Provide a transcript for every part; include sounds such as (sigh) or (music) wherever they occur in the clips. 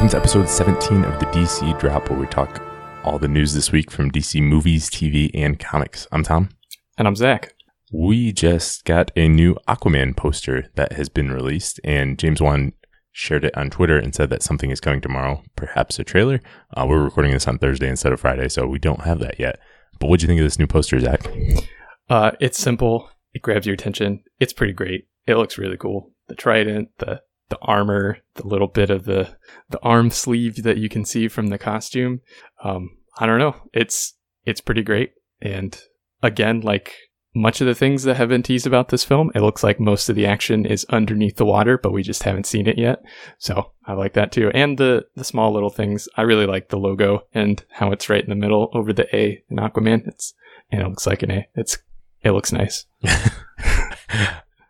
Welcome to episode 17 of the DC Drop, where we talk all the news this week from DC movies, TV, and comics. I'm Tom. And I'm Zach. We just got a new Aquaman poster that has been released, and James Wan shared it on Twitter and said that something is coming tomorrow, perhaps a trailer. Uh, we're recording this on Thursday instead of Friday, so we don't have that yet. But what'd you think of this new poster, Zach? Uh, it's simple. It grabs your attention. It's pretty great. It looks really cool. The trident, the the armor, the little bit of the the arm sleeve that you can see from the costume. Um, I don't know. It's it's pretty great. And again, like much of the things that have been teased about this film, it looks like most of the action is underneath the water, but we just haven't seen it yet. So I like that too. And the the small little things. I really like the logo and how it's right in the middle over the A in Aquaman. It's and it looks like an A. It's it looks nice. (laughs)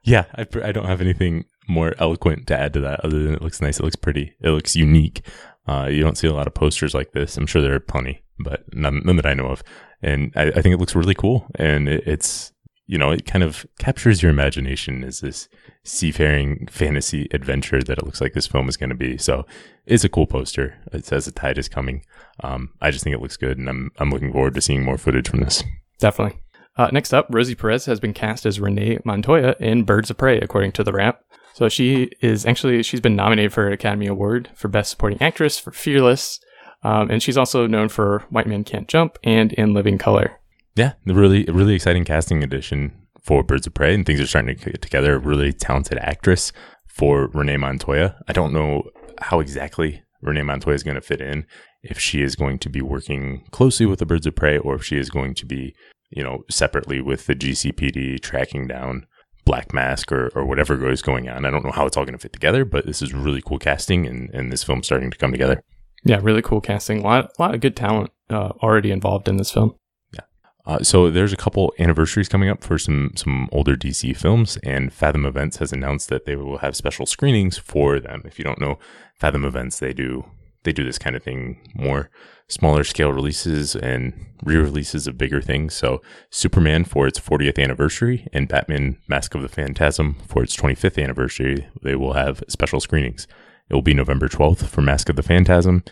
yeah, I, I don't have anything more eloquent to add to that other than it looks nice. It looks pretty. It looks unique. Uh, you don't see a lot of posters like this. I'm sure there are plenty, but none, none that I know of. And I, I think it looks really cool. And it, it's, you know, it kind of captures your imagination as this seafaring fantasy adventure that it looks like this film is going to be. So it's a cool poster. It says the tide is coming. Um, I just think it looks good, and I'm I'm looking forward to seeing more footage from this. Definitely. Uh, next up, Rosie Perez has been cast as Renee Montoya in Birds of Prey, according to the Wrap. So she is actually she's been nominated for an Academy Award for Best Supporting Actress for Fearless, um, and she's also known for White Men Can't Jump and In Living Color. Yeah, really really exciting casting addition for Birds of Prey, and things are starting to get together. A really talented actress for Renee Montoya. I don't know how exactly Renee Montoya is going to fit in. If she is going to be working closely with the Birds of Prey, or if she is going to be, you know, separately with the GCPD tracking down Black Mask or, or whatever is going on. I don't know how it's all going to fit together, but this is really cool casting and, and this film starting to come together. Yeah, really cool casting. A lot, a lot of good talent uh, already involved in this film. Yeah. Uh, so there's a couple anniversaries coming up for some some older DC films, and Fathom Events has announced that they will have special screenings for them. If you don't know Fathom Events, they do they do this kind of thing more smaller scale releases and re-releases of bigger things. So Superman for its 40th anniversary and Batman Mask of the Phantasm for its 25th anniversary, they will have special screenings. It will be November 12th for Mask of the Phantasm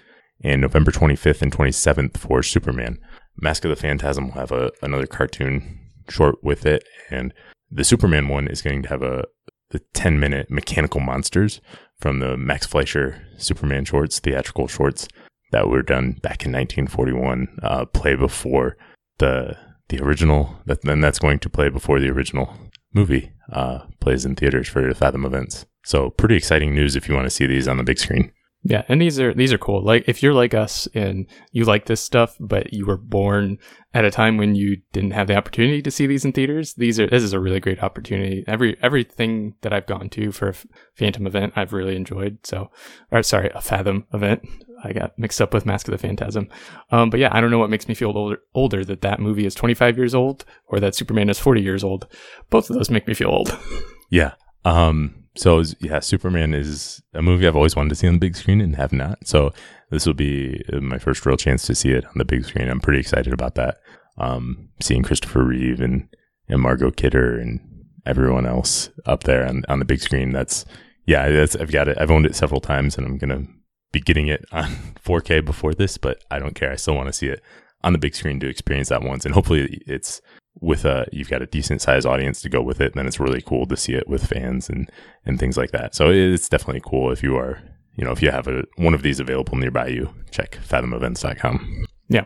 and November 25th and 27th for Superman. Mask of the Phantasm will have a, another cartoon short with it and the Superman one is going to have a the 10 minute mechanical monsters from the Max Fleischer Superman shorts, theatrical shorts that were done back in 1941 uh, play before the the original. That, then that's going to play before the original movie uh, plays in theaters for Fathom events. So pretty exciting news if you want to see these on the big screen. Yeah, and these are these are cool. Like if you're like us and you like this stuff, but you were born at a time when you didn't have the opportunity to see these in theaters, these are this is a really great opportunity. Every everything that I've gone to for a Phantom event, I've really enjoyed. So, or sorry, a Fathom event. I got mixed up with Mask of the Phantasm. Um, but yeah, I don't know what makes me feel older, older that that movie is 25 years old or that Superman is 40 years old. Both of those make me feel old. Yeah. Um, so yeah, Superman is a movie I've always wanted to see on the big screen and have not. So this will be my first real chance to see it on the big screen. I'm pretty excited about that. Um, seeing Christopher Reeve and, and Margot Kidder and everyone else up there on, on the big screen. That's, yeah, that's, I've got it. I've owned it several times and I'm to be getting it on (laughs) 4K before this, but I don't care. I still want to see it on the big screen to experience that once. And hopefully it's with a you've got a decent sized audience to go with it, then it's really cool to see it with fans and and things like that. So it's definitely cool if you are you know if you have a one of these available nearby you, check fathomevents.com. Yeah.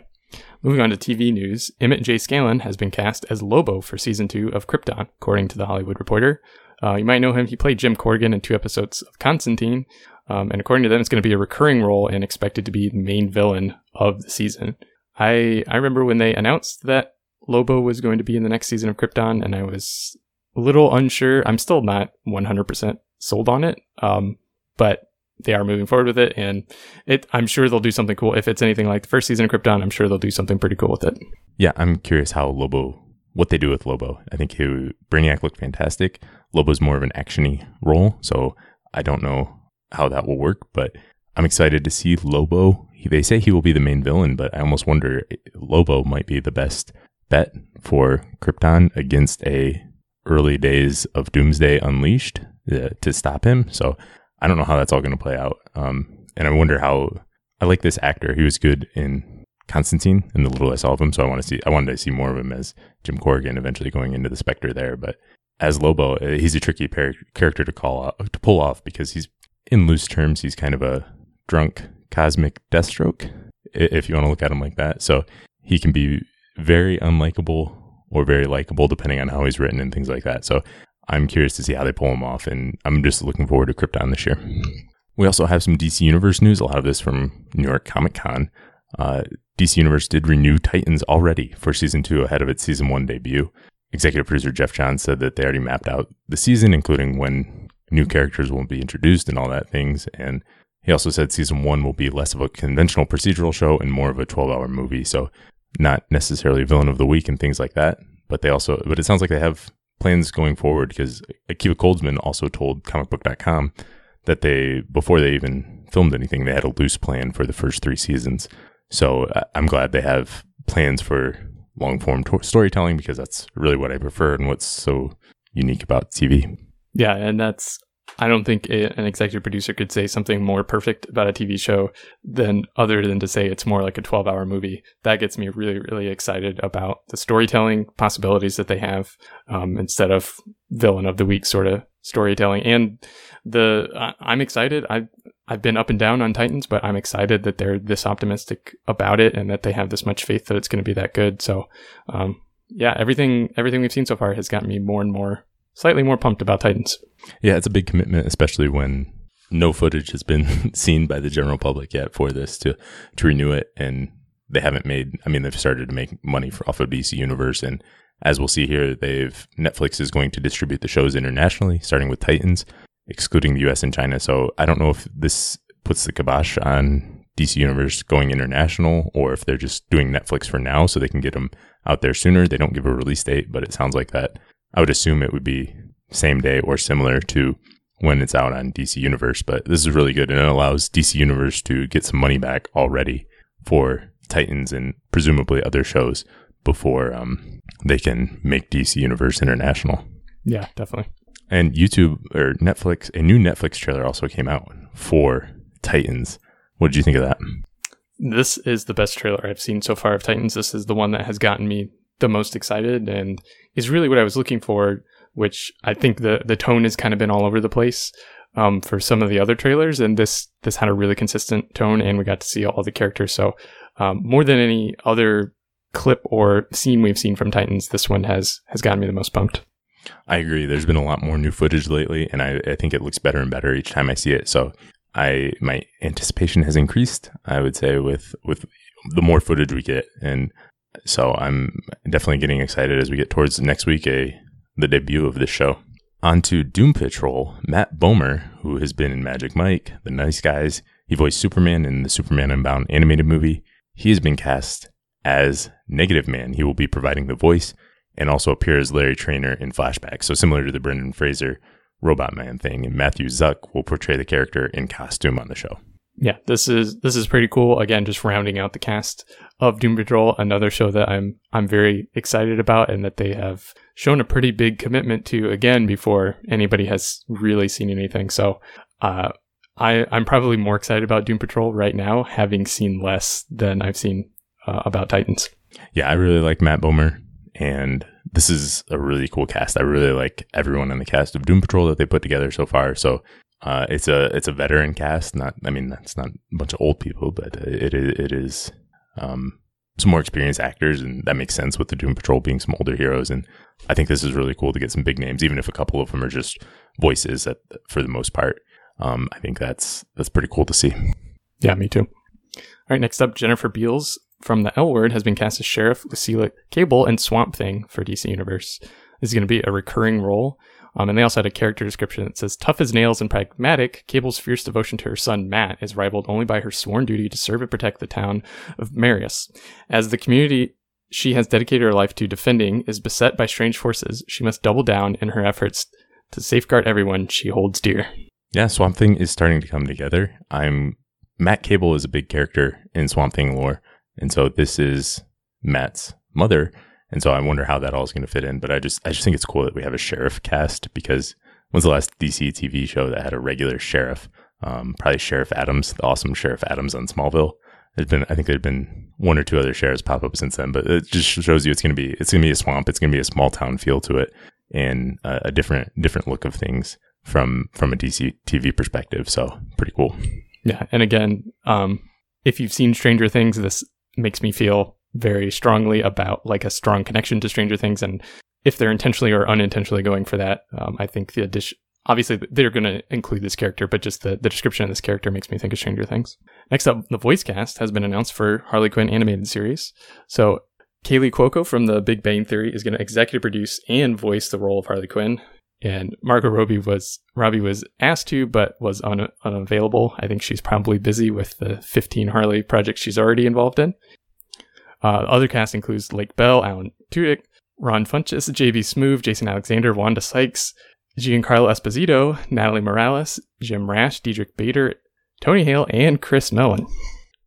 Moving on to TV news, Emmett J. Scanlan has been cast as Lobo for season two of Krypton, according to the Hollywood Reporter. Uh, you might know him. He played Jim Corrigan in two episodes of Constantine, um, and according to them, it's going to be a recurring role and expected to be the main villain of the season. I I remember when they announced that Lobo was going to be in the next season of Krypton, and I was a little unsure. I'm still not 100% sold on it, um, but they are moving forward with it, and it. I'm sure they'll do something cool. If it's anything like the first season of Krypton, I'm sure they'll do something pretty cool with it. Yeah, I'm curious how Lobo, what they do with Lobo. I think he, Brainiac looked fantastic. Lobo's more of an actiony role, so I don't know how that will work, but I'm excited to see Lobo. They say he will be the main villain, but I almost wonder Lobo might be the best bet for Krypton against a early days of Doomsday Unleashed uh, to stop him. So I don't know how that's all going to play out. Um, and I wonder how I like this actor. He was good in Constantine and the little I saw of him, so I want to see. I wanted to see more of him as Jim Corrigan, eventually going into the Spectre there. But as Lobo, uh, he's a tricky par- character to call out, to pull off because he's in loose terms, he's kind of a drunk cosmic Deathstroke, if you want to look at him like that. So he can be very unlikable or very likable depending on how he's written and things like that. So I'm curious to see how they pull him off, and I'm just looking forward to Krypton this year. We also have some DC Universe news, a lot of this from New York Comic Con. Uh, DC Universe did renew Titans already for season two ahead of its season one debut. Executive producer Geoff Johns said that they already mapped out the season, including when new characters will be introduced and all that things. And he also said season one will be less of a conventional procedural show and more of a 12 hour movie. So not necessarily villain of the week and things like that. But they also, but it sounds like they have plans going forward because Akiva Goldsman also told comicbook.com that they, before they even filmed anything, they had a loose plan for the first three seasons. So uh, I'm glad they have plans for long form to- storytelling because that's really what I prefer and what's so unique about TV. Yeah, and that's I don't think a, an executive producer could say something more perfect about a TV show than other than to say it's more like a 12 hour movie. That gets me really, really excited about the storytelling possibilities that they have um, instead of villain of the week sort of storytelling. And the I, I'm excited. I I've been up and down on Titans, but I'm excited that they're this optimistic about it and that they have this much faith that it's going to be that good. So, um, yeah, everything everything we've seen so far has gotten me more and more slightly more pumped about Titans. Yeah, it's a big commitment, especially when no footage has been (laughs) seen by the general public yet for this to to renew it, and they haven't made. I mean, they've started to make money for, off of DC Universe, and as we'll see here, they've Netflix is going to distribute the shows internationally, starting with Titans, excluding the U.S. and China. So I don't know if this puts the kibosh on DC Universe going international, or if they're just doing Netflix for now, so they can get them out there sooner. They don't give a release date, but it sounds like that I would assume it would be same day or similar to when it's out on DC Universe. But this is really good and it allows DC Universe to get some money back already for Titans and presumably other shows before um, they can make DC Universe international. Yeah, definitely. And YouTube or Netflix, a new Netflix trailer also came out for Titans. What did you think of that? This is the best trailer I've seen so far of Titans. This is the one that has gotten me the most excited and is really what I was looking for, which I think the the tone has kind of been all over the place um, for some of the other trailers, and this this had a really consistent tone, and we got to see all the characters. So um, more than any other clip or scene we've seen from Titans, this one has has gotten me the most pumped. I agree. There's been a lot more new footage lately, and I, I think it looks better and better each time I see it. So I my anticipation has increased. I would say with with the more footage we get, and so I'm definitely getting excited as we get towards next week, a the debut of this show. On to Doom Patrol, Matt Bomer, who has been in Magic Mike, The Nice Guys. He voiced Superman in the Superman Unbound animated movie. He has been cast as Negative Man. He will be providing the voice and also appear as Larry Trainor in flashback. So similar to the Brendan Fraser Robot Man thing, and Matthew Zuk will portray the character in costume on the show yeah, this is this is pretty cool. Again, just rounding out the cast of Doom Patrol, another show that I'm I'm very excited about, and that they have shown a pretty big commitment to again before anybody has really seen anything. So, uh, I I'm probably more excited about Doom Patrol right now, having seen less than I've seen uh, about Titans. Yeah, I really like Matt Bomer, and this is a really cool cast. I really like everyone in the cast of Doom Patrol that they put together so far. So uh, it's a it's a veteran cast. Not I mean that's not a bunch of old people, but it it, it is um, some more experienced actors, and that makes sense with the Doom Patrol being some older heroes. And I think this is really cool to get some big names, even if a couple of them are just voices at, for the most part. Um, I think that's that's pretty cool to see. Yeah, me too. All right, next up, Jennifer Beals from the L Word has been cast as Sheriff Lucilia Cable and Swamp Thing for DC Universe. This is going to be a recurring role. Um, and they also had a character description that says, Tough as nails and pragmatic, Cable's fierce devotion to her son Matt is rivaled only by her sworn duty to serve and protect the town of Marais. As the community she has dedicated her life to defending is beset by strange forces, she must double down in her efforts to safeguard everyone she holds dear. Yeah, Swamp Thing is starting to come together. I'm Matt Cable is a big character in Swamp Thing lore, and so this is Matt's mother and so I wonder how that all is going to fit in. But I just I just think it's cool that we have a sheriff cast because when's the last DC TV show that had a regular sheriff? Um, probably Sheriff Adams, the awesome Sheriff Adams on Smallville. There's been, I think there'd been one or two other sheriffs pop up since then, but it just shows you it's going to be, it's going to be a swamp. It's going to be a small town feel to it and a, a different, different look of things from, from a DC TV perspective. So pretty cool. Yeah. And again, um, if you've seen Stranger Things, this makes me feel very strongly about like a strong connection to Stranger Things. And if they're intentionally or unintentionally going for that, um, I think the addition, obviously they're going to include this character, but just the, the description of this character makes me think of Stranger Things. Next up, the voice cast has been announced for Harley Quinn animated series. So Kaley Cuoco from The Big Bang Theory is going to executive produce and voice the role of Harley Quinn. And Margot Robbie was Robbie was asked to, but was un, unavailable. I think she's probably busy with the 15 Harley projects she's already involved in. Uh, other cast includes Lake Bell, Alan Tudyk, Ron Funches, JB Smoove, Jason Alexander, Wanda Sykes, Giancarlo Esposito, Natalie Morales, Jim Rash, Diedrich Bader, Tony Hale, and Chris Meloni.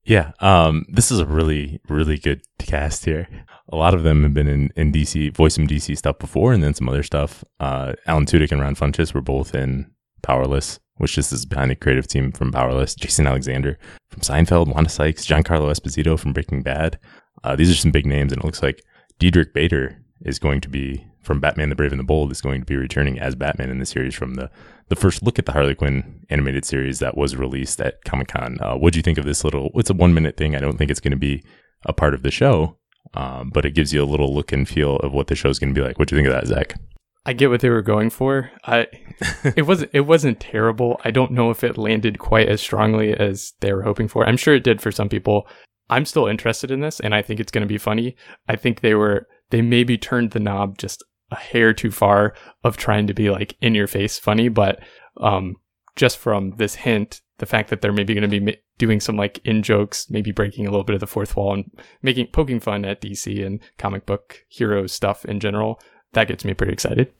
Yeah, um, this is a really, really good cast here. A lot of them have been in, in DC, voice some DC stuff before, and then some other stuff. Uh, Alan Tudyk and Ron Funches were both in Powerless, which is behind the creative team from Powerless. Jason Alexander from Seinfeld, Wanda Sykes, Giancarlo Esposito from Breaking Bad. Uh, these are some big names, and it looks like Diedrich Bader is going to be from Batman the Brave and the Bold is going to be returning as Batman in the series from the the first look at the Harley Quinn animated series that was released at Comic Con. Uh, what do you think of this little? It's a one minute thing. I don't think it's going to be a part of the show, um, but it gives you a little look and feel of what the show is going to be like. What do you think of that, Zach? I get what they were going for. I (laughs) it wasn't it wasn't terrible. I don't know if it landed quite as strongly as they were hoping for. I'm sure it did for some people. I'm still interested in this and I think it's going to be funny. I think they were they maybe turned the knob just a hair too far of trying to be like in your face funny, but um, just from this hint, the fact that they're maybe going to be doing some like in jokes, maybe breaking a little bit of the fourth wall and making poking fun at DC and comic book heroes stuff in general, that gets me pretty excited.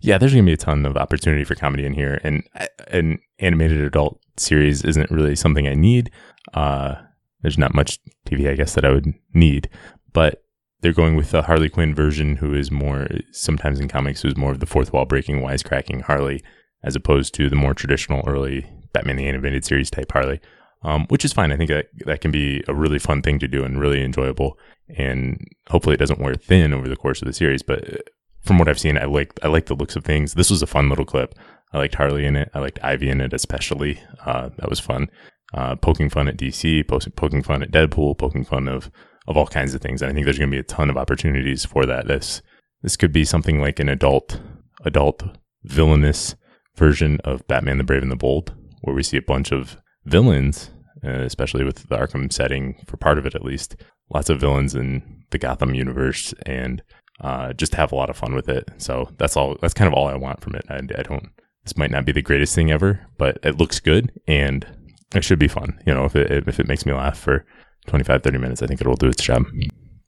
Yeah, there's going to be a ton of opportunity for comedy in here, and an animated adult series isn't really something I need. Uh, there's not much TV, I guess, that I would need, but they're going with the Harley Quinn version, who is more sometimes in comics who's more of the fourth wall breaking, wisecracking Harley, as opposed to the more traditional early Batman the Animated Series type Harley, um, which is fine. I think that that can be a really fun thing to do and really enjoyable, and hopefully it doesn't wear thin over the course of the series. But uh, from what I've seen, I like I like the looks of things. This was a fun little clip. I liked Harley in it. I liked Ivy in it especially. Uh, that was fun. Uh, poking fun at DC, poking fun at Deadpool, poking fun of of all kinds of things. And I think there's going to be a ton of opportunities for that. This this could be something like an adult adult villainous version of Batman the Brave and the Bold, where we see a bunch of villains, uh, especially with the Arkham setting for part of it at least. Lots of villains in the Gotham universe, and uh, just have a lot of fun with it. So that's all. That's kind of all I want from it. I, I don't. This might not be the greatest thing ever, but it looks good and it should be fun. You know, if it if it makes me laugh for 25, 30 minutes, I think it'll do its job.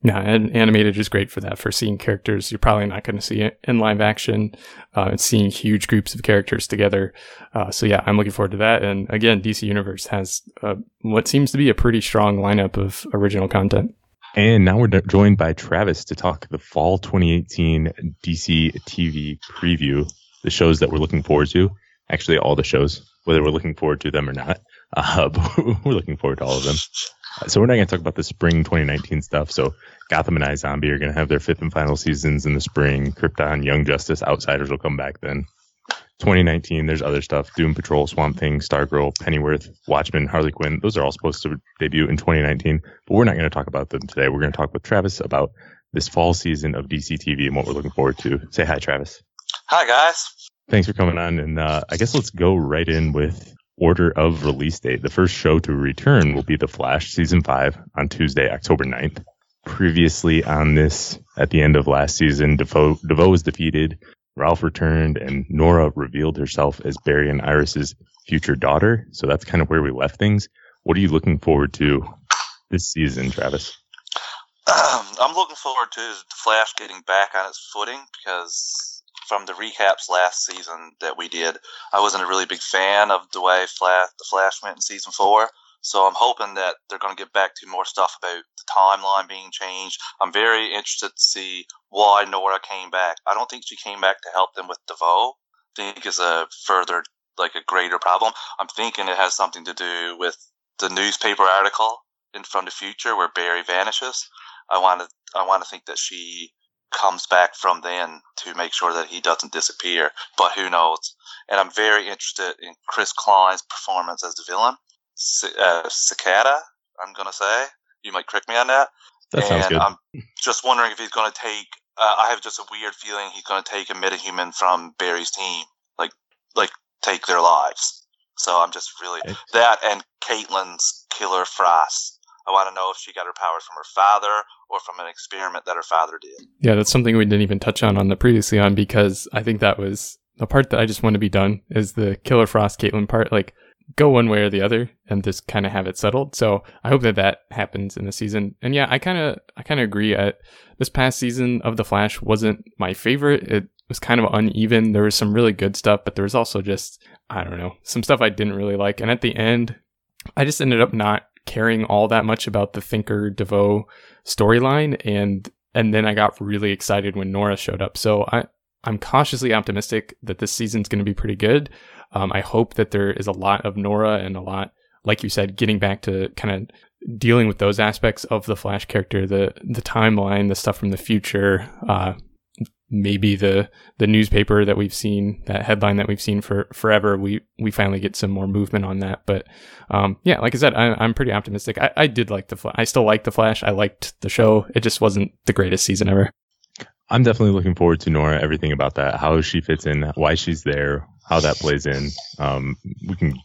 Yeah, and animated is great for that, for seeing characters you're probably not going to see it in live action, uh, and seeing huge groups of characters together. Uh, so yeah, I'm looking forward to that. And again, DC Universe has uh, what seems to be a pretty strong lineup of original content. And now we're joined by Travis to talk the fall 2018 DC TV preview, the shows that we're looking forward to. Actually, all the shows, whether we're looking forward to them or not. Uh, but (laughs) we're looking forward to all of them. So we're not going to talk about the spring 2019 stuff. So Gotham and iZombie are going to have their fifth and final seasons in the spring. Krypton, Young Justice, Outsiders will come back then. 2019, there's other stuff. Doom Patrol, Swamp Thing, Stargirl, Pennyworth, Watchmen, Harley Quinn. Those are all supposed to debut in 2019, but we're not going to talk about them today. We're going to talk with Travis about this fall season of DC TV and what we're looking forward to. Say hi, Travis. Hi, guys. Thanks for coming on. And uh, I guess let's go right in with order of release date. The first show to return will be The Flash season 5 on Tuesday, October 9th. Previously on this, at the end of last season, Defoe, DeVoe was defeated, Ralph returned, and Nora revealed herself as Barry and Iris's future daughter. So that's kind of where we left things. What are you looking forward to this season, Travis? Um, I'm looking forward to the Flash getting back on its footing because from the recaps last season that we did, I wasn't a really big fan of the way Flash, the Flash went in season four. So I'm hoping that they're going to get back to more stuff about the timeline being changed. I'm very interested to see why Nora came back. I don't think she came back to help them with DeVoe. I think is a further like a greater problem. I'm thinking it has something to do with the newspaper article in From the Future where Barry vanishes. I want to I want to think that she comes back from then to make sure that he doesn't disappear. But who knows? And I'm very interested in Chris Klein's performance as the villain, C- uh, Cicada. I'm gonna say you might correct me on that. That sounds and good. I'm just wondering if he's going to take. Uh, I have just a weird feeling he's going to take a metahuman from Barry's team, like like take their lives. So I'm just really Okay. that and Caitlin's killer Frost. Oh, I want to know if she got her powers from her father or from an experiment that her father did. Yeah, that's something we didn't even touch on on the previously on because I think that was the part that I just want to be done is the Killer Frost Caitlin part. Like, go one way or the other and just kind of have it settled. So I hope that that happens in the season. And yeah, I kind of I kind of agree. I, this past season of The Flash wasn't my favorite. It was kind of uneven. There was some really good stuff, but there was also just I don't know some stuff I didn't really like. And at the end, I just ended up not caring all that much about the Thinker DeVoe storyline and and then I got really excited when Nora showed up. So I I'm cautiously optimistic that this season's going to be pretty good. Um, I hope that there is a lot of Nora and a lot, like you said, getting back to kind of dealing with those aspects of the Flash character, the the timeline, the stuff from the future, uh, maybe the the newspaper that we've seen, that headline that we've seen for forever. We we finally get some more movement on that. But um, yeah, like I said, I, I'm pretty optimistic. I, I did like the Flash. I still like the Flash. I liked the show. It just wasn't the greatest season ever. I'm definitely looking forward to Nora. Everything about that, how she fits in, why she's there, how that plays in. Um, we can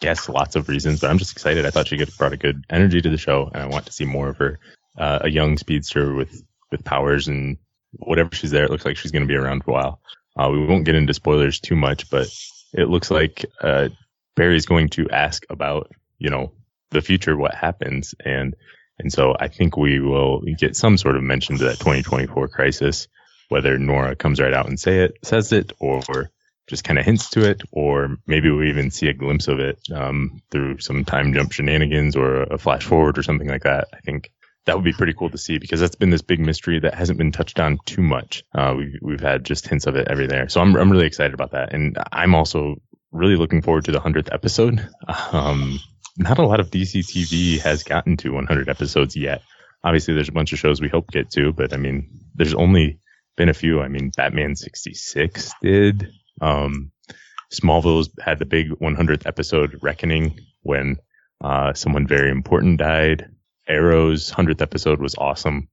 guess lots of reasons, but I'm just excited. I thought she brought a good energy to the show, and I want to see more of her. Uh, a young speedster with with powers and whatever she's there, it looks like she's going to be around for a while. Uh, we won't get into spoilers too much, but it looks like uh, Barry's going to ask about you know the future, what happens, and and so I think we will get some sort of mention to that 2024 crisis, whether Nora comes right out and say it, says it, or just kind of hints to it, or maybe we even see a glimpse of it um, through some time jump shenanigans or a flash forward or something like that. I think that would be pretty cool to see because that's been this big mystery that hasn't been touched on too much. Uh, we've we've had just hints of it every there, so I'm I'm really excited about that, and I'm also really looking forward to the hundredth episode. Um, not a lot of DC TV has gotten to 100 episodes yet. Obviously, there's a bunch of shows we hope get to, but I mean, there's only been a few. I mean, Batman 66 did. Um, Smallville's had the big 100th episode reckoning when uh, someone very important died. Arrow's 100th episode was awesome,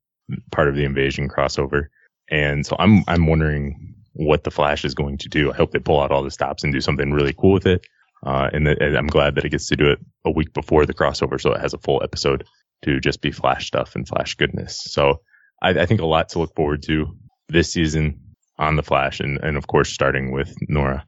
part of the invasion crossover. And so I'm I'm wondering what the Flash is going to do. I hope they pull out all the stops and do something really cool with it. Uh, and, and I'm glad that it gets to do it a week before the crossover, so it has a full episode to just be Flash stuff and Flash goodness. So I, I think a lot to look forward to this season on the Flash, and, and of course starting with Nora.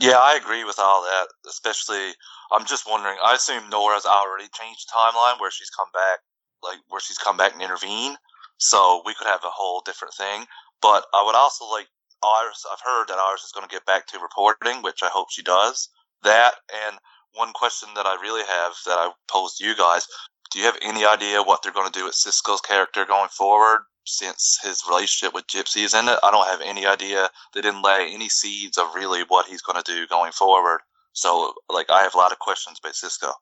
Yeah, I agree with all that. Especially, I'm just wondering. I assume Nora's already changed the timeline where she's come back, like where she's come back and intervene. So we could have a whole different thing. But I would also like Iris. I've heard that Iris is going to get back to reporting, which I hope she does. That and one question that I really have that I posed to you guys: Do you have any idea what they're going to do with Cisco's character going forward? Since his relationship with Gypsy is in it, I don't have any idea. They didn't lay any seeds of really what he's going to do going forward. So, like, I have a lot of questions about Cisco.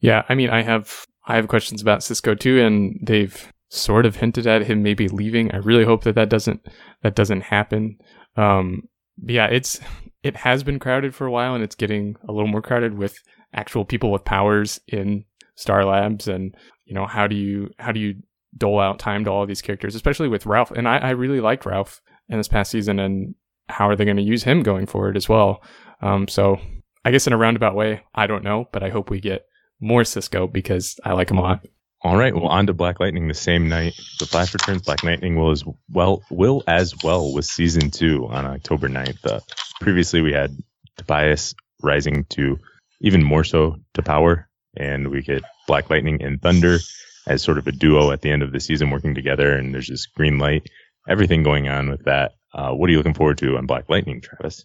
Yeah, I mean, I have I have questions about Cisco too, and they've sort of hinted at him maybe leaving. I really hope that that doesn't that doesn't happen. Um, yeah, it's it has been crowded for a while, and it's getting a little more crowded with actual people with powers in Star Labs, and you know how do you how do you dole out time to all these characters, especially with Ralph. And I, I really liked Ralph in this past season, and how are they going to use him going forward as well? Um, so I guess in a roundabout way, I don't know, but I hope we get more Cisco because I like him a lot. All right, well, on to Black Lightning the same night. The Flash returns. Black Lightning will as well will as well with season two on October 9th. Uh, previously, we had Tobias rising to even more so to power, and we get Black Lightning and Thunder as sort of a duo at the end of the season working together. And there's this green light, everything going on with that. Uh, what are you looking forward to on Black Lightning, Travis?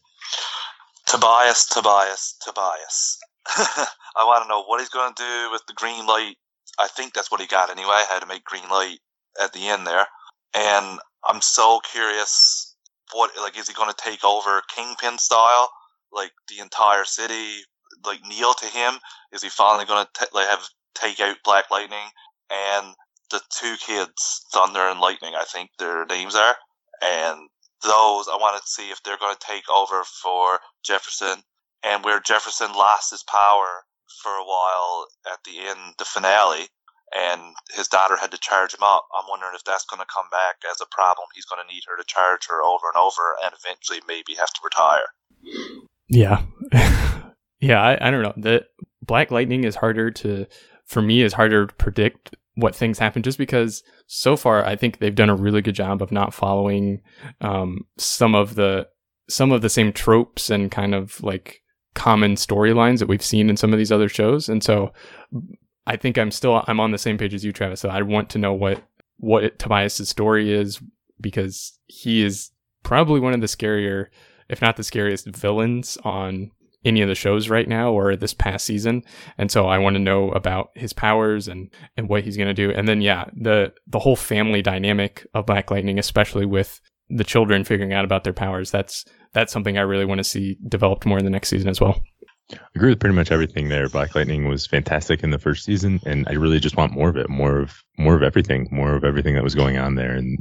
Tobias, Tobias, Tobias. (laughs) I want to know what he's going to do with the green light. I think that's what he got anyway. I had to make green light at the end there, and I'm so curious. What like is he going to take over Kingpin style like the entire city like kneel to him? Is he finally going to like have take out Black Lightning and the two kids, Thunder and Lightning? I think their names are, and those I want to see if they're going to take over for Jefferson, and where Jefferson lost his power for a while at the end, the finale, and his daughter had to charge him up. I'm wondering if that's going to come back as a problem. He's going to need her to charge her over and over, and eventually maybe have to retire. Yeah, (laughs) yeah. I, I don't know. The Black Lightning is harder to, for me, is harder to predict what things happen just because so far I think they've done a really good job of not following um, some of the some of the same tropes and kind of like common storylines that we've seen in some of these other shows. And so I think I'm still I'm on the same page as you, Travis. So I want to know what what Tobias's story is because he is probably one of the scarier, if not the scariest villains on any of the shows right now or this past season. And so I want to know about his powers and and what he's going to do. And then yeah, the the whole family dynamic of Black Lightning, especially with the children figuring out about their powers. That's that's something I really want to see developed more in the next season as well. I agree with pretty much everything there. Black Lightning was fantastic in the first season, and I really just want more of it, more of more of everything, more of everything that was going on there. And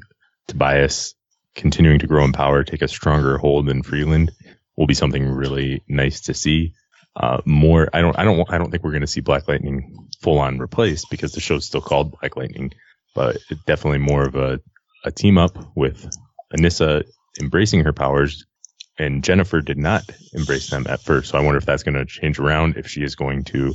Tobias continuing to grow in power, take a stronger hold than Freeland will be something really nice to see. Uh, more, I don't, I don't, I don't think we're going to see Black Lightning full on replaced because the show's still called Black Lightning, but definitely more of a, a team up with Anissa embracing her powers and Jennifer did not embrace them at first. So I wonder if that's going to change around, if she is going to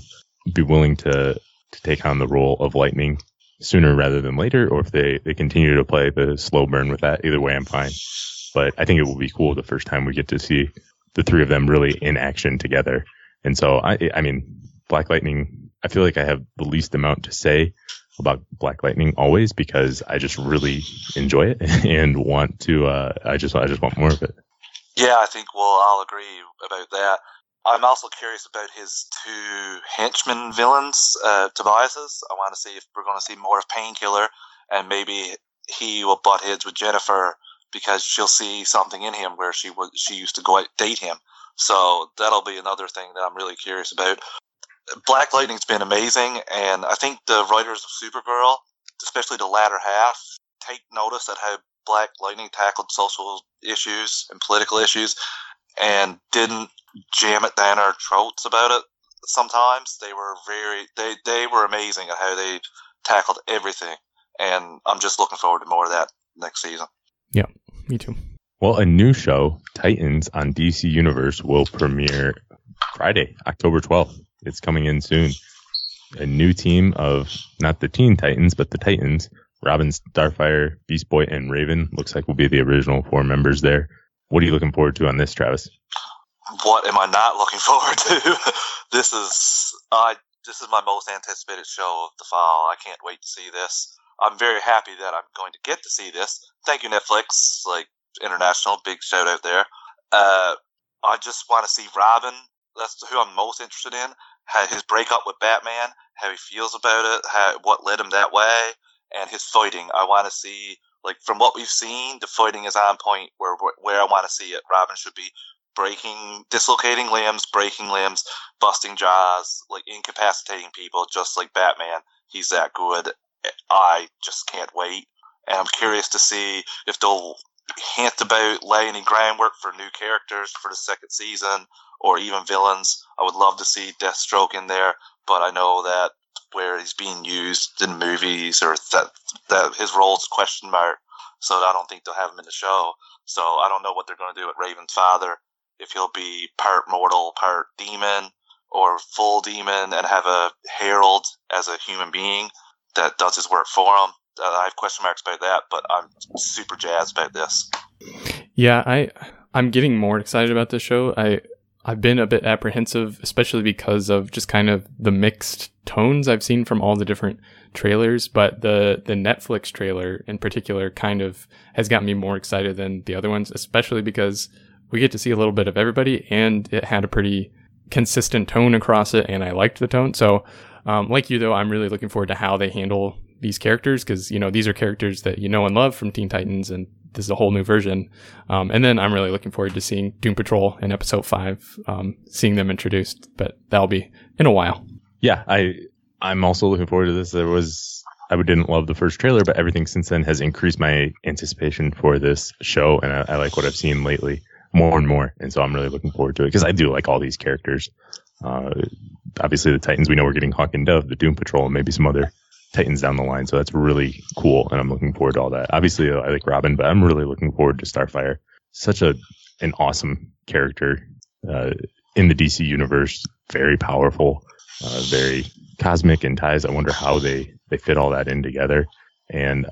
be willing to, to take on the role of lightning sooner rather than later, or if they, they continue to play the slow burn with that. Either way, I'm fine. But I think it will be cool the first time we get to see the three of them really in action together. And so I, I mean, Black Lightning, I feel like I have the least amount to say about Black Lightning always because I just really enjoy it (laughs) and want to, uh, I just, I just want more of it. Yeah, I think we'll all agree about that. I'm also curious about his two henchman villains, uh, Tobias's. I want to see if we're going to see more of Painkiller, and maybe he will butt heads with Jennifer because she'll see something in him where she was she used to go out date him. So that'll be another thing that I'm really curious about. Black Lightning's been amazing, and I think the writers of Supergirl, especially the latter half, take notice at how Black Lightning tackled social issues and political issues and didn't jam it down our throats about it sometimes. They were very they, they were amazing at how they tackled everything. And I'm just looking forward to more of that next season. Yeah, me too. Well, a new show, Titans on DC Universe, will premiere Friday, October 12th. It's coming in soon. A new team of not the Teen Titans, but the Titans Robin, Starfire, Beast Boy, and Raven looks like will be the original four members there. What are you looking forward to on this, Travis? What am I not looking (laughs) forward to? this is uh, this is my most anticipated show of the fall. I can't wait to see this. I'm very happy that I'm going to get to see this. Thank you, Netflix, like international, big shout out there. Uh, I just want to see Robin. That's who I'm most interested in. How his breakup with Batman, how he feels about it, how what led him that way and his fighting. I want to see like from what we've seen, the fighting is on point where where I want to see it. Robin should be breaking, dislocating limbs, breaking limbs, busting jaws, like incapacitating people, just like Batman. He's that good. I just can't wait, and I'm curious to see if they'll hint about laying any groundwork for new characters for the second season or even villains. I would love to see Deathstroke in there, but I know that where he's being used in movies or that that his role's question mark. So I don't think they'll have him in the show. So I don't know what they're going to do with Raven's father. If he'll be part mortal, part demon, or full demon, and have a herald as a human being that does his work for him. Uh, I have question marks about that, but I'm super jazzed about this. Yeah, I I'm getting more excited about this show. I I've been a bit apprehensive, especially because of just kind of the mixed tones I've seen from all the different trailers. But the the Netflix trailer in particular kind of has got me more excited than the other ones, especially because we get to see a little bit of everybody, and it had a pretty consistent tone across it, and I liked the tone. So, um, like you though, I'm really looking forward to how they handle these characters because you know these are characters that you know and love from Teen Titans and this is a whole new version. Um, and then I'm really looking forward to seeing Doom Patrol in episode five, um, seeing them introduced, but that'll be in a while. Yeah, I I'm also looking forward to this. There was I didn't love the first trailer, but everything since then has increased my anticipation for this show, and I, I like what I've seen lately more and more. And so I'm really looking forward to it because I do like all these characters. Uh, obviously, the Titans, we know we're getting Hawk and Dove, the Doom Patrol, and maybe some other Titans down the line. So that's really cool, and I'm looking forward to all that. Obviously, I like Robin, but I'm really looking forward to Starfire. Such a an awesome character uh, in the DC universe, very powerful, uh, very cosmic in ties. I wonder how they they fit all that in together, and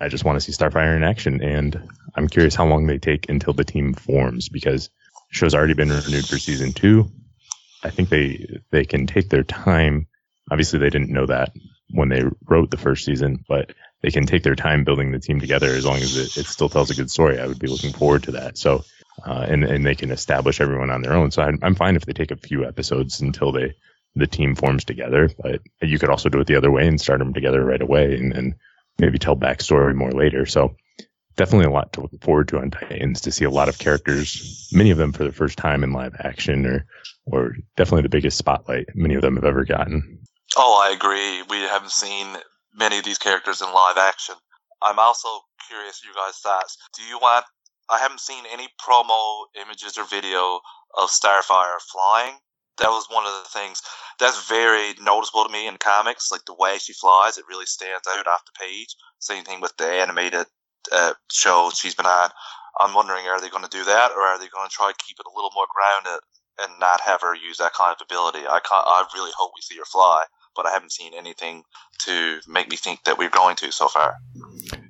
I just want to see Starfire in action. And I'm curious how long they take until the team forms because show's already been renewed for season two. I think they they can take their time. Obviously, they didn't know that when they wrote the first season, but they can take their time building the team together as long as it, it still tells a good story. I would be looking forward to that. So, uh, and and they can establish everyone on their own. So I'm, I'm fine if they take a few episodes until they the team forms together. But you could also do it the other way and start them together right away, and, then maybe tell backstory more later. So definitely a lot to look forward to on Titans to see a lot of characters, many of them for the first time in live action, or or definitely the biggest spotlight many of them have ever gotten. Oh, I agree. We haven't seen many of these characters in live action. I'm also curious you guys' thoughts. Do you want? I haven't seen any promo images or video of Starfire flying. That was one of the things that's very noticeable to me in comics. Like the way she flies, it really stands out off the page. Same thing with the animated uh, show she's been on. I'm wondering, are they going to do that, or are they going to try to keep it a little more grounded and not have her use that kind of ability? I I really hope we see her fly but I haven't seen anything to make me think that we're going to so far.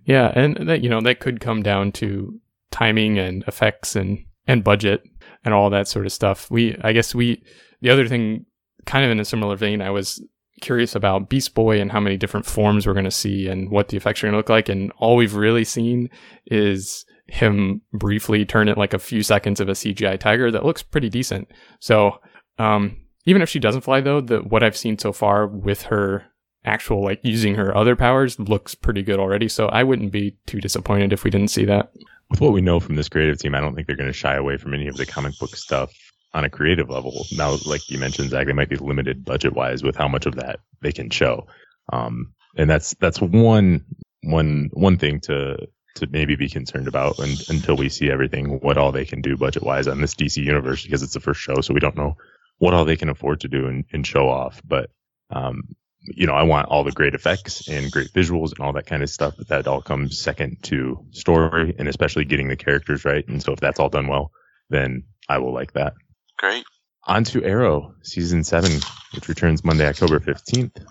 Yeah, and that you know that could come down to timing and effects and and budget and all that sort of stuff. We I guess we the other thing kind of in a similar vein I was curious about Beast Boy and how many different forms we're going to see and what the effects are going to look like and all we've really seen is him briefly turn it like a few seconds of a CGI tiger that looks pretty decent. So um, even if she doesn't fly though, the what I've seen so far with her actual like using her other powers looks pretty good already. So I wouldn't be too disappointed if we didn't see that. With what we know from this creative team, I don't think they're going to shy away from any of the comic book stuff on a creative level. Now, like you mentioned, Zach, they might be limited budget wise with how much of that they can show. Um, and that's that's one one one thing to to maybe be concerned about and, until we see everything what all they can do budget wise on this DC universe because it's the first show, so we don't know what all they can afford to do and, and show off. But, um, you know, I want all the great effects and great visuals and all that kind of stuff, but that all comes second to story and especially getting the characters right. And so if that's all done well, then I will like that. Great. On to Arrow season seven, which returns Monday, October 15th.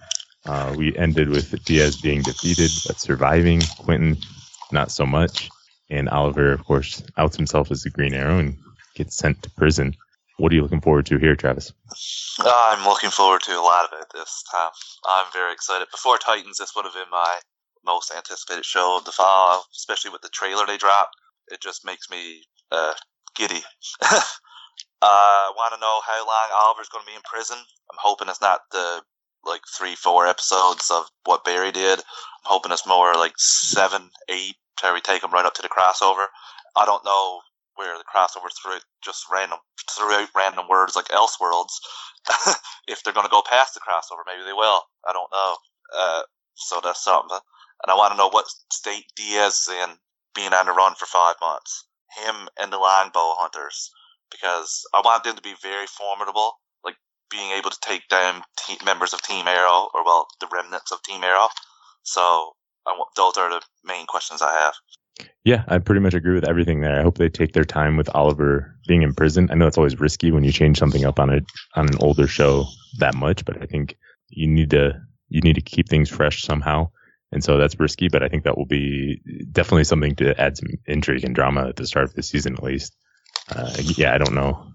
Uh, we ended with Diaz being defeated, but surviving. Quentin, not so much. And Oliver, of course, outs himself as the Green Arrow and gets sent to prison. What are you looking forward to here, Travis? I'm looking forward to a lot of it this time. I'm very excited. Before Titans, this would have been my most anticipated show of the fall, especially with the trailer they dropped. It just makes me uh, giddy. I want to know how long Oliver's going to be in prison. I'm hoping it's not the like three, four episodes of what Barry did. I'm hoping it's more like seven, eight, we take him right up to the crossover. I don't know where the crossover through just random throughout random words like Elseworlds. (laughs) if they're going to go past the crossover, maybe they will. I don't know. Uh, so that's something. And I want to know what state Diaz is in, being on the run for five months. Him and the longbow hunters, because I want them to be very formidable, like being able to take down members of Team Arrow, or well, the remnants of Team Arrow. So those are the main questions I have. Yeah, I pretty much agree with everything there. I hope they take their time with Oliver being in prison. I know it's always risky when you change something up on a on an older show that much, but I think you need to you need to keep things fresh somehow. And so that's risky, but I think that will be definitely something to add some intrigue and drama at the start of the season, at least. Uh, yeah, I don't know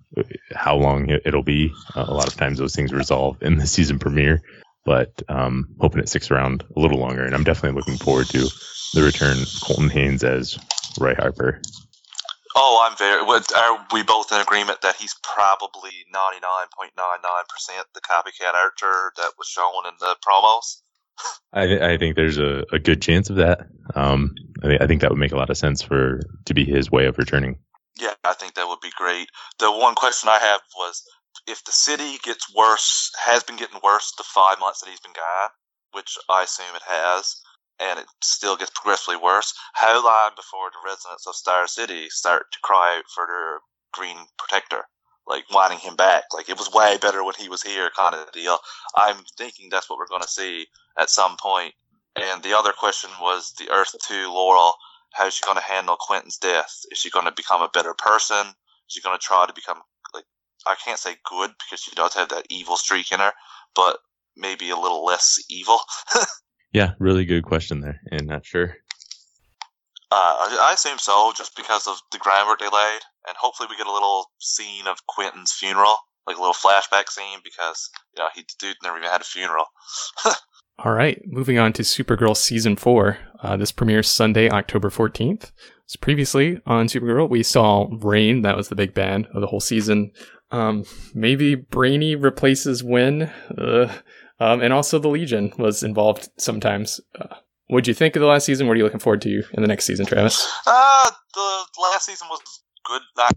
how long it'll be. Uh, a lot of times those things resolve in the season premiere, but um, hoping it sticks around a little longer. And I'm definitely looking forward to the return of Colton Haynes as Roy Harper. Oh, I'm very. Are we both in agreement that he's probably 99.99% the copycat Archer that was shown in the promos? I, I think there's a, a good chance of that. Um, I, th- I think that would make a lot of sense for to be his way of returning. Yeah, I think that would be great. The one question I have was if the city gets worse, has been getting worse the five months that he's been gone, which I assume it has, and it still gets progressively worse, how long before the residents of Star City start to cry out for their green protector? Like wanting him back. Like it was way better when he was here kind of deal. I'm thinking that's what we're gonna see at some point. And the other question was the Earth two Laurel how's she going to handle Quentin's death? Is she going to become a better person? Is she going to try to become I can't say good because she does have that evil streak in her, but maybe a little less evil. (laughs) yeah, really good question there, and not sure. Uh, I assume so, just because of the groundwork they laid, and hopefully we get a little scene of Quentin's funeral, like a little flashback scene, because you know he dude never even had a funeral. (laughs) All right, moving on to Supergirl season four. Uh, this premieres Sunday, October 14th. So previously on Supergirl, we saw Reign. That was the big bad of the whole season. Um, maybe Brainy replaces Winn. Uh, um, and also the Legion was involved sometimes. Uh, what'd you think of the last season? What are you looking forward to in the next season, Travis? Uh, the last season was good. Not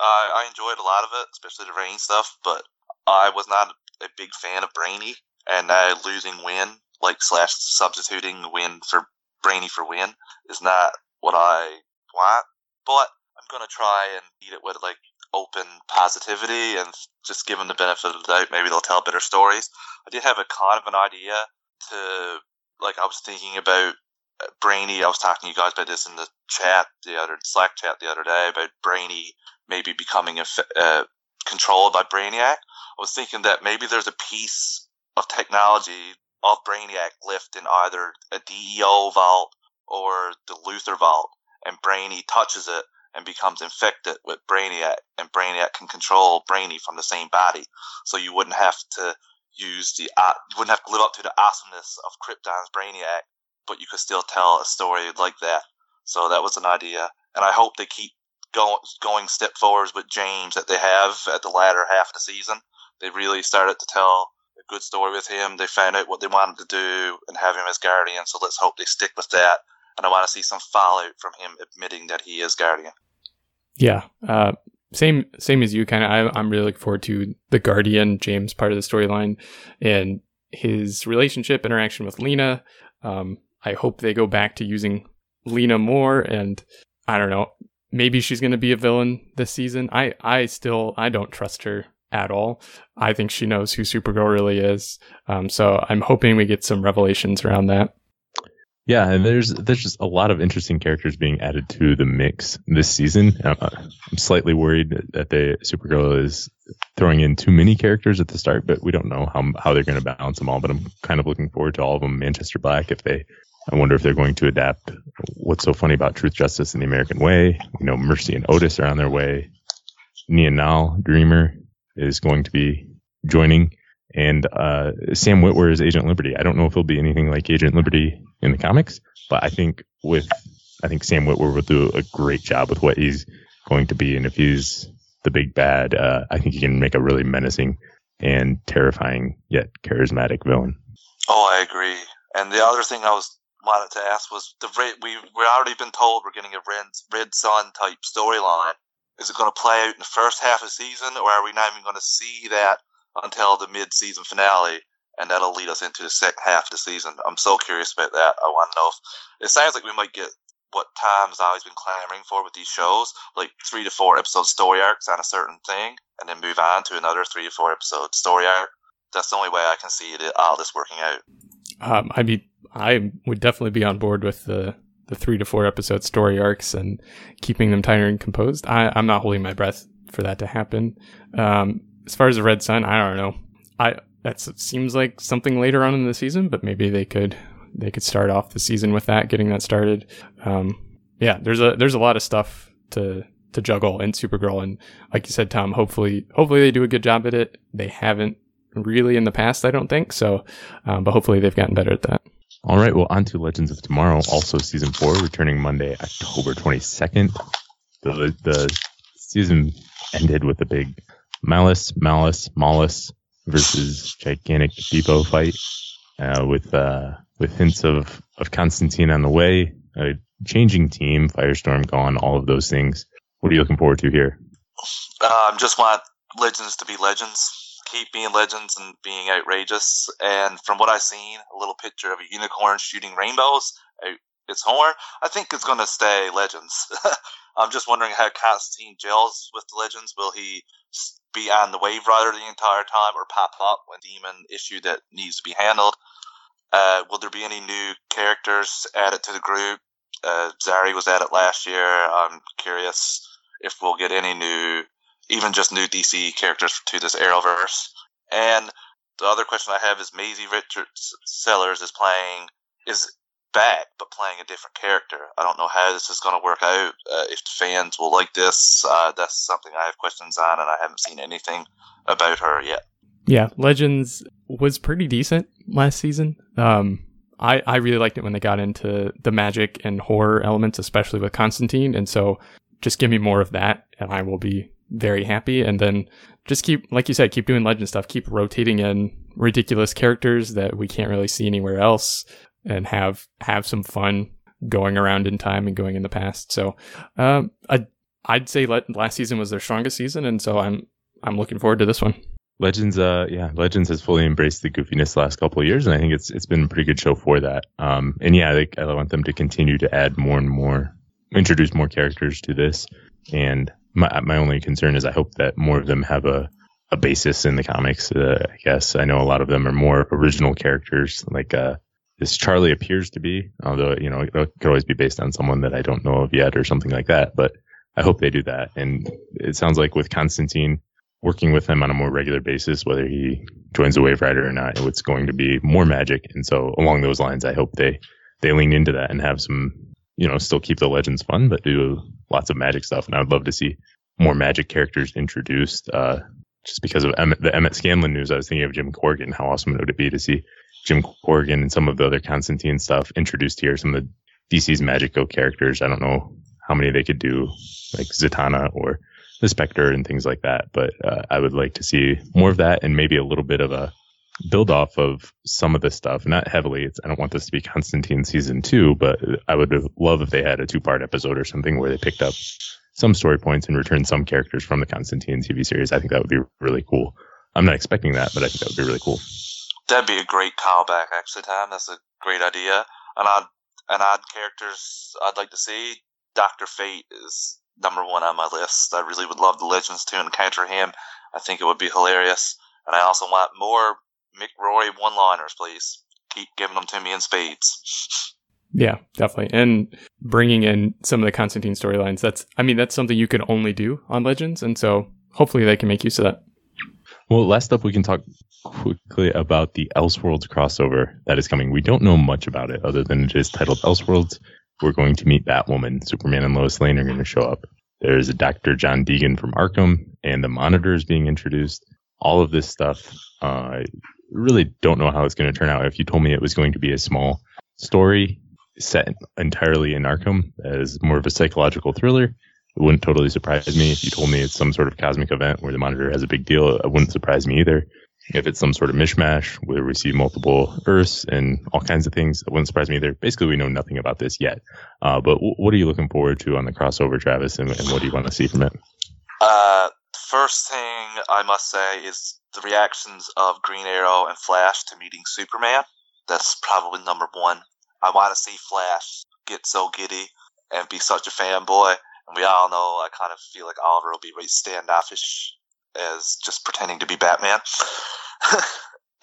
uh, I enjoyed a lot of it, especially the Reign stuff, but I was not a big fan of Brainy and now losing Winn, like slash substituting Winn for Brainy for Winn, is not what I want. But I'm gonna try and beat it with like open positivity and just give them the benefit of the doubt. Maybe they'll tell better stories. I did have a kind of an idea to like I was thinking about uh, Brainy. I was talking to you guys about this in the chat the other Slack chat the other day about Brainy maybe becoming a, uh, controlled by Brainiac. I was thinking that maybe there's a piece of technology of Brainiac left in either a DEO vault or the Luthor vault, and Brainy touches it and becomes infected with Brainiac, and Brainiac can control Brainy from the same body. So you wouldn't have to use the uh, you wouldn't have to live up to the awesomeness of Krypton's Brainiac, but you could still tell a story like that. So that was an idea, and I hope they keep going going step forwards with James that they have at the latter half of the season. They really started to tell a good story with him. They found out what they wanted to do and have him as Guardian. So let's hope they stick with that. And I want to see some fallout from him admitting that he is Guardian. Yeah, uh, same same as you. Kind of, I'm really looking forward to the Guardian James part of the storyline and his relationship interaction with Lena. Um, I hope they go back to using Lena more, and I don't know. Maybe she's going to be a villain this season. I I still I don't trust her at all. I think she knows who Supergirl really is. Um, so I'm hoping we get some revelations around that. Yeah, and there's there's just a lot of interesting characters being added to the mix this season. Uh, I'm slightly worried that the Supergirl is throwing in too many characters at the start, but we don't know how how they're going to balance them all. But I'm kind of looking forward to all of them. Manchester Black, if they, I wonder if they're going to adapt. What's so funny about Truth, Justice, and the American Way? You know, Mercy and Otis are on their way. Nia Nal, Dreamer, is going to be joining, and uh, Sam Witwer is Agent Liberty. I don't know if he'll be anything like Agent Liberty in the comics, but I think with I think Sam Witwer will do a great job with what he's going to be, and if he's the big bad, uh, I think he can make a really menacing and terrifying yet charismatic villain. Oh, I agree. And the other thing I was wanted to ask was the we we already been told we're getting a red red sun type storyline is it going to play out in the first half of the season, or are we not even going to see that until the mid-season finale, and that'll lead us into the second half of the season? I'm so curious about that. I want to know if it sounds like we might get what Tom's always been clamoring for with these shows, like three to four episode story arcs on a certain thing, and then move on to another three to four episode story arc. That's the only way I can see it, all this working out. Um, I'd be, I would definitely be on board with the the three to four episode story arcs and keeping them tighter and composed. I, I'm not holding my breath for that to happen. Um, as far as the Red Sun, I don't know. I that seems like something later on in the season, but maybe they could they could start off the season with that, getting that started. Um, yeah, there's a there's a lot of stuff to to juggle in Supergirl, and like you said, Tom, hopefully hopefully they do a good job at it. They haven't really in the past, I don't think so, um, but hopefully they've gotten better at that. All right, well, on to Legends of Tomorrow, also season four, returning Monday, October 22nd. The, the season ended with a big Mallus, Mallus, Mallus versus Gigantic Beebo fight. uh, with uh, with hints of of Constantine on the way, a changing team, Firestorm gone, all of those things. What are you looking forward to here? Um, just want legends to be legends. Keep being legends and being outrageous. And from what I've seen, a little picture of a unicorn shooting rainbows its horn. I think it's going to stay legends. (laughs) I'm just wondering how Constantine gels with the legends. Will he be on the wave rider the entire time or pop up when demon issue that needs to be handled? Uh, will there be any new characters added to the group? Uh, Zari was added last year. I'm curious if we'll get any new, even just new DC characters to this Arrowverse. And the other question I have is Maisie Richardson-Sellers is playing is back but playing a different character. I don't know how this is going to work out. Uh, if the fans will like this, uh, that's something I have questions on, and I haven't seen anything about her yet. Yeah, Legends was pretty decent last season. Um, I, I really liked it when they got into the magic and horror elements, especially with Constantine. And so just give me more of that, and I will be very happy. And then just keep, like you said, keep doing legend stuff, keep rotating in ridiculous characters that we can't really see anywhere else, and have have some fun going around in time and going in the past. So, um, I I'd say let, last season was their strongest season, and so I'm I'm looking forward to this one. Legends, uh, yeah, Legends has fully embraced the goofiness the last couple of years, and I think it's it's been a pretty good show for that. Um, and yeah, I, I want them to continue to add more and more, introduce more characters to this. And my my only concern is I hope that more of them have a a basis in the comics. Uh, I guess I know a lot of them are more original characters, like uh, this Charlie appears to be, although you know it could always be based on someone that I don't know of yet or something like that. But I hope they do that. And it sounds like with Constantine working with him on a more regular basis, whether he joins the Wave Rider or not, it's going to be more magic. And so along those lines, I hope they they lean into that and have some, you know, still keep the legends fun, but do lots of magic stuff. And I would love to see more magic characters introduced. Uh, just because of Emmett, the Emmett Scanlan news, I was thinking of Jim Corrigan. How awesome it would it be to see Jim Corrigan and some of the other Constantine stuff introduced here? Some of the DC's Magico characters. I don't know how many they could do, like Zatanna or the Spectre and things like that. But uh, I would like to see more of that and maybe a little bit of a build off of some of this stuff. Not heavily. It's, I don't want this to be Constantine season two, but I would love if they had a two part episode or something where they picked up some story points and returned some characters from the Constantine TV series. I think that would be really cool. I'm not expecting that, but I think that would be really cool. That'd be a great callback, actually, Tom. That's a great idea. And odd, and odd characters I'd like to see. Doctor Fate is number one on my list. I really would love the Legends to encounter him. I think it would be hilarious. And I also want more Mick Rory one liners, please. Keep giving them to me in spades. Yeah, definitely. And bringing in some of the Constantine storylines, that's, I mean, that's something you can only do on Legends. And so hopefully they can make use of that. Well, last up, we can talk quickly about the Elseworlds crossover that is coming. We don't know much about it other than it is titled Elseworlds we're going to meet Batwoman. Superman and Lois Lane are going to show up. There's a Dr. John Deegan from Arkham, and the Monitor is being introduced. All of this stuff, uh, I really don't know how it's going to turn out. If you told me it was going to be a small story set entirely in Arkham as more of a psychological thriller, it wouldn't totally surprise me. If you told me it's some sort of cosmic event where the Monitor has a big deal, it wouldn't surprise me either if it's some sort of mishmash where we see multiple Earths and all kinds of things, it wouldn't surprise me either. Basically, we know nothing about this yet. Uh, but w- what are you looking forward to on the crossover, Travis, and, and what do you want to see from it? Uh, first thing I must say is the reactions of Green Arrow and Flash to meeting Superman. That's probably number one. I want to see Flash get so giddy and be such a fanboy. And we all know I kind of feel like Oliver will be very standoffish as just pretending to be Batman. (laughs)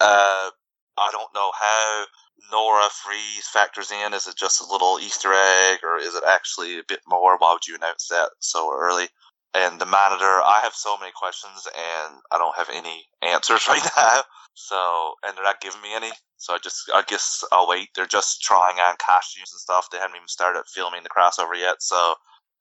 uh, I don't know how Nora Fries factors in. Is it just a little Easter egg, or is it actually a bit more? Why would you announce that so early? And the monitor, I have so many questions, and I don't have any answers (laughs) right now. So, and they're not giving me any. So I just, I guess I'll wait. They're just trying on costumes and stuff. They haven't even started filming the crossover yet. So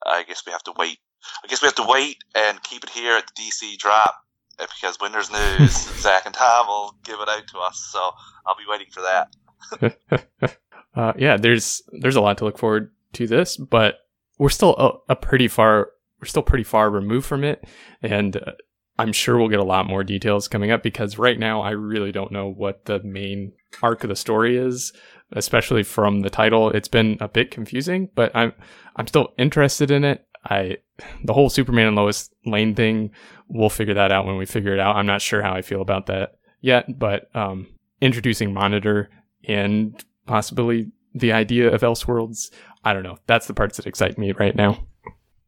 I guess we have to wait. I guess we have to wait and keep it here at the DC drop because when there's news, (laughs) Zach and Tom will give it out to us. So I'll be waiting for that. (laughs) uh, yeah, there's there's a lot to look forward to this, but we're still a, a pretty far we're still pretty far removed from it, and uh, I'm sure we'll get a lot more details coming up because right now I really don't know what the main arc of the story is, especially from the title. It's been a bit confusing, but I'm I'm still interested in it. I the whole Superman and Lois Lane thing, we'll figure that out when we figure it out. I'm not sure how I feel about that yet, but um, introducing Monitor and possibly the idea of Elseworlds, I don't know. That's the parts that excite me right now.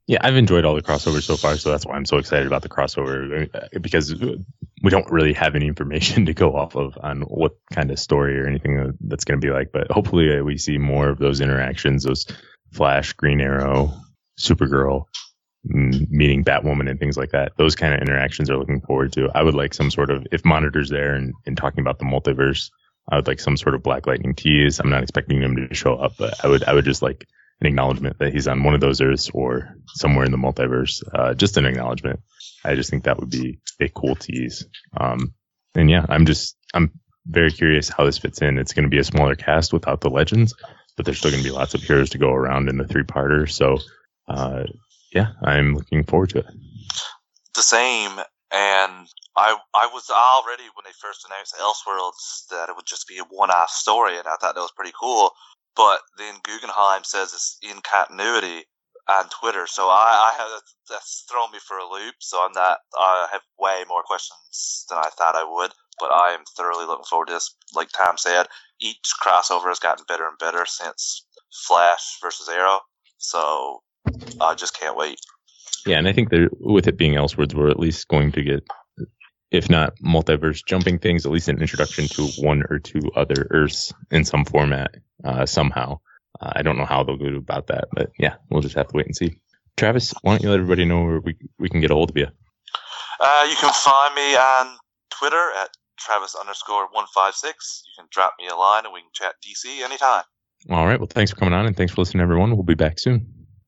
Yeah, I've enjoyed all the crossovers so far, so that's why I'm so excited about the crossover uh, because we don't really have any information (laughs) to go off of on what kind of story or anything that's going to be like. But hopefully, uh, we see more of those interactions, those Flash, Green Arrow, Supergirl meeting Batwoman and things like that. Those kind of interactions are looking forward to. I would like some sort of if Monitor's there and, and talking about the multiverse. I would like some sort of Black Lightning tease. I'm not expecting him to show up, but I would I would just like an acknowledgement that he's on one of those Earths or somewhere in the multiverse. Uh, just an acknowledgement. I just think that would be a cool tease. Um, and yeah, I'm just, I'm very curious how this fits in. It's going to be a smaller cast without the legends, but there's still going to be lots of heroes to go around in the three parter. So, uh, yeah, I'm looking forward to it. The same. And I I was already when they first announced Elseworlds that it would just be a one off story, and I thought that was pretty cool. But then Guggenheim says it's in continuity on Twitter, so I, I have that's thrown me for a loop. So I'm not. I have way more questions than I thought I would, but I am thoroughly looking forward to this. Like Tom said, each crossover has gotten better and better since Flash versus Arrow. So I just can't wait. Yeah, and I think that with it being Elseworlds, we're at least going to get if not multiverse jumping things, at least an introduction to one or two other Earths in some format uh, somehow. Uh, I don't know how they'll go about that, but yeah, we'll just have to wait and see. Travis, why don't you let everybody know where we, we can get a hold of you? Uh, you can find me on Twitter at Travis underscore 156. You can drop me a line and we can chat DC anytime. All right. Well, thanks for coming on and thanks for listening, everyone. We'll be back soon.